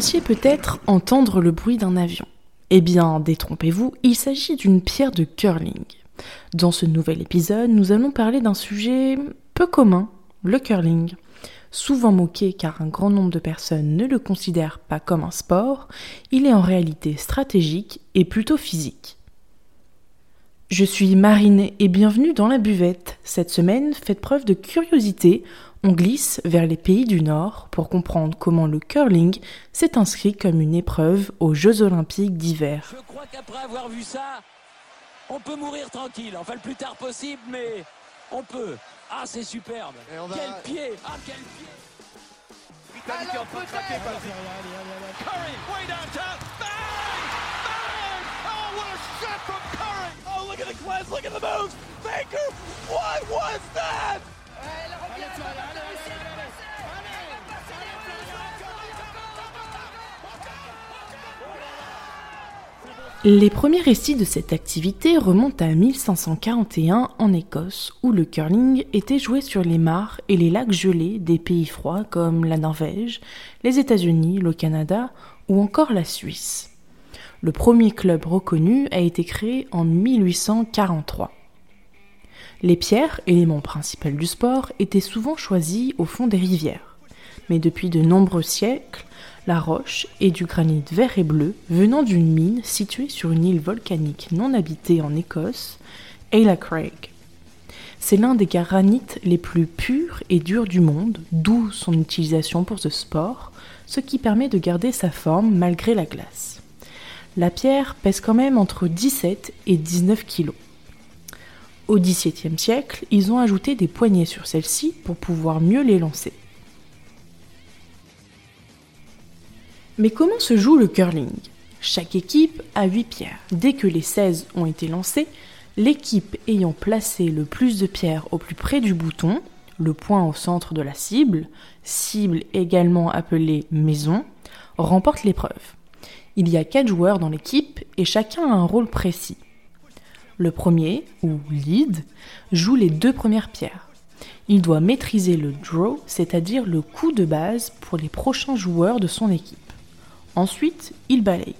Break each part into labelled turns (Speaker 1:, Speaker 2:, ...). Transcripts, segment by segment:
Speaker 1: pensiez peut-être entendre le bruit d'un avion. Eh bien, détrompez-vous, il s'agit d'une pierre de curling. Dans ce nouvel épisode, nous allons parler d'un sujet peu commun, le curling. Souvent moqué car un grand nombre de personnes ne le considèrent pas comme un sport, il est en réalité stratégique et plutôt physique. Je suis Marine et bienvenue dans la buvette. Cette semaine, faites preuve de curiosité. On glisse vers les pays du Nord pour comprendre comment le curling s'est inscrit comme une épreuve aux Jeux Olympiques d'hiver.
Speaker 2: Je crois qu'après avoir vu ça, on peut mourir tranquille. Enfin, le plus tard possible, mais on peut. Ah, c'est superbe.
Speaker 3: Et on va-
Speaker 2: Quel pied Ah, quel pied
Speaker 3: L'Italie qui est en train de craquer par
Speaker 4: Curry, way down top.
Speaker 1: Les premiers récits de cette activité remontent à 1541 en Écosse, où le curling était joué sur les mares et les lacs gelés des pays froids comme la Norvège, les États-Unis, le Canada ou encore la Suisse. Le premier club reconnu a été créé en 1843. Les pierres, élément principal du sport, étaient souvent choisies au fond des rivières. Mais depuis de nombreux siècles, la roche est du granit vert et bleu venant d'une mine située sur une île volcanique non habitée en Écosse, Ayla Craig. C'est l'un des granites les plus purs et durs du monde, d'où son utilisation pour ce sport, ce qui permet de garder sa forme malgré la glace. La pierre pèse quand même entre 17 et 19 kilos. Au XVIIe siècle, ils ont ajouté des poignées sur celles-ci pour pouvoir mieux les lancer. Mais comment se joue le curling? Chaque équipe a 8 pierres. Dès que les 16 ont été lancées, l'équipe ayant placé le plus de pierres au plus près du bouton, le point au centre de la cible, cible également appelée maison, remporte l'épreuve. Il y a 4 joueurs dans l'équipe et chacun a un rôle précis. Le premier, ou lead, joue les deux premières pierres. Il doit maîtriser le draw, c'est-à-dire le coup de base pour les prochains joueurs de son équipe. Ensuite, il balaye.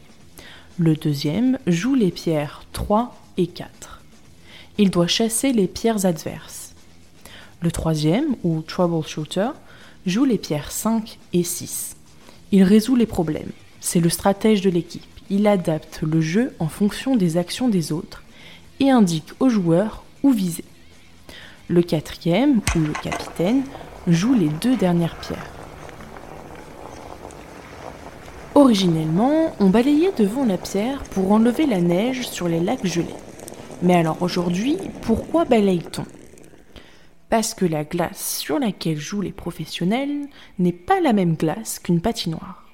Speaker 1: Le deuxième joue les pierres 3 et 4. Il doit chasser les pierres adverses. Le troisième, ou troubleshooter, joue les pierres 5 et 6. Il résout les problèmes. C'est le stratège de l'équipe. Il adapte le jeu en fonction des actions des autres et indique aux joueurs où viser. Le quatrième, ou le capitaine, joue les deux dernières pierres. Originellement, on balayait devant la pierre pour enlever la neige sur les lacs gelés. Mais alors aujourd'hui, pourquoi balaye-t-on? Parce que la glace sur laquelle jouent les professionnels n'est pas la même glace qu'une patinoire,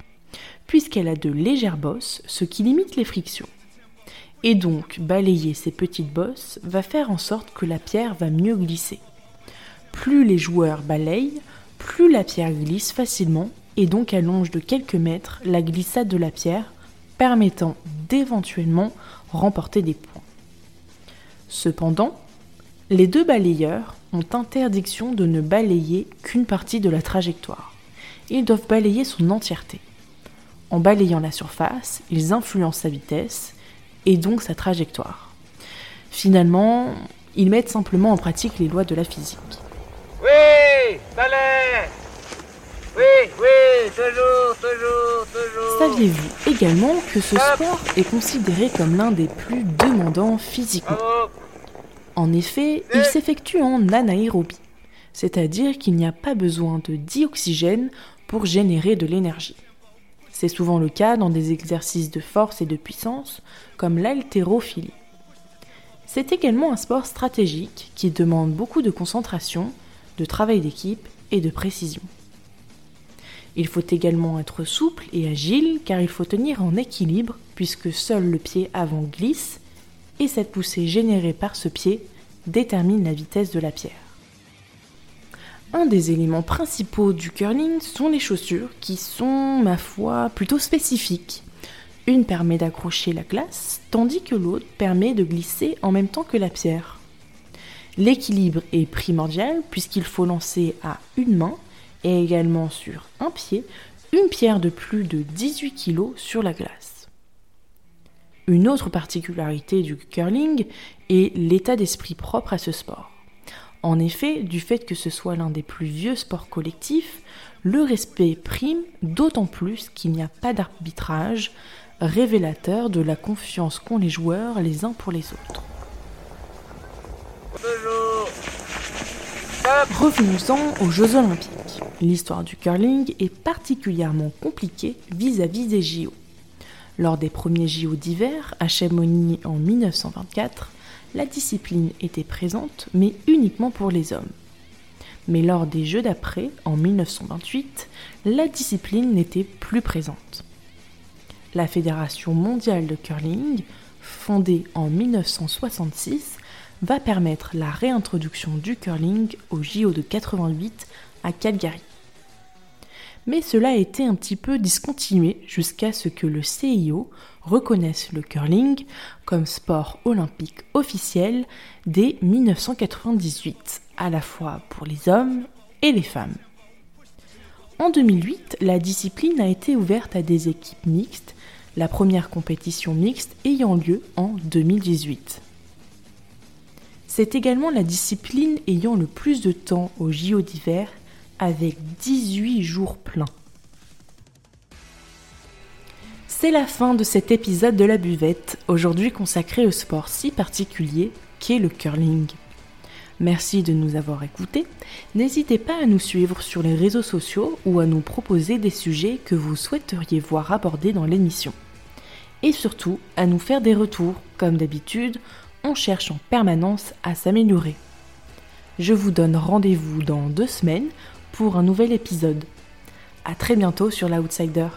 Speaker 1: puisqu'elle a de légères bosses, ce qui limite les frictions. Et donc, balayer ces petites bosses va faire en sorte que la pierre va mieux glisser. Plus les joueurs balayent, plus la pierre glisse facilement et donc allonge de quelques mètres la glissade de la pierre, permettant d'éventuellement remporter des points. Cependant, les deux balayeurs ont interdiction de ne balayer qu'une partie de la trajectoire. Ils doivent balayer son entièreté. En balayant la surface, ils influencent sa vitesse et donc sa trajectoire. Finalement, ils mettent simplement en pratique les lois de la physique.
Speaker 3: Oui, balai Oui, oui, toujours, toujours, toujours
Speaker 1: Saviez-vous également que ce sport est considéré comme l'un des plus demandants physiquement? En effet, il s'effectue en anaérobie, c'est-à-dire qu'il n'y a pas besoin de dioxygène pour générer de l'énergie. C'est souvent le cas dans des exercices de force et de puissance, comme l'haltérophilie. C'est également un sport stratégique qui demande beaucoup de concentration, de travail d'équipe et de précision. Il faut également être souple et agile car il faut tenir en équilibre puisque seul le pied avant glisse et cette poussée générée par ce pied détermine la vitesse de la pierre. Un des éléments principaux du curling sont les chaussures qui sont, ma foi, plutôt spécifiques. Une permet d'accrocher la glace, tandis que l'autre permet de glisser en même temps que la pierre. L'équilibre est primordial puisqu'il faut lancer à une main et également sur un pied une pierre de plus de 18 kg sur la glace. Une autre particularité du curling est l'état d'esprit propre à ce sport. En effet, du fait que ce soit l'un des plus vieux sports collectifs, le respect prime d'autant plus qu'il n'y a pas d'arbitrage, révélateur de la confiance qu'ont les joueurs les uns pour les autres. Revenons-en aux Jeux Olympiques. L'histoire du curling est particulièrement compliquée vis-à-vis des JO. Lors des premiers JO d'hiver, à Chamonix en 1924, la discipline était présente, mais uniquement pour les hommes. Mais lors des Jeux d'après, en 1928, la discipline n'était plus présente. La Fédération mondiale de curling, fondée en 1966, va permettre la réintroduction du curling au JO de 88 à Calgary. Mais cela a été un petit peu discontinué jusqu'à ce que le CIO reconnaisse le curling comme sport olympique officiel dès 1998, à la fois pour les hommes et les femmes. En 2008, la discipline a été ouverte à des équipes mixtes, la première compétition mixte ayant lieu en 2018. C'est également la discipline ayant le plus de temps au JO d'hiver avec 18 jours pleins. C'est la fin de cet épisode de la buvette, aujourd'hui consacré au sport si particulier qu'est le curling. Merci de nous avoir écoutés. N'hésitez pas à nous suivre sur les réseaux sociaux ou à nous proposer des sujets que vous souhaiteriez voir abordés dans l'émission. Et surtout, à nous faire des retours, comme d'habitude, on cherche en permanence à s'améliorer. Je vous donne rendez-vous dans deux semaines pour un nouvel épisode. A très bientôt sur l'Outsider.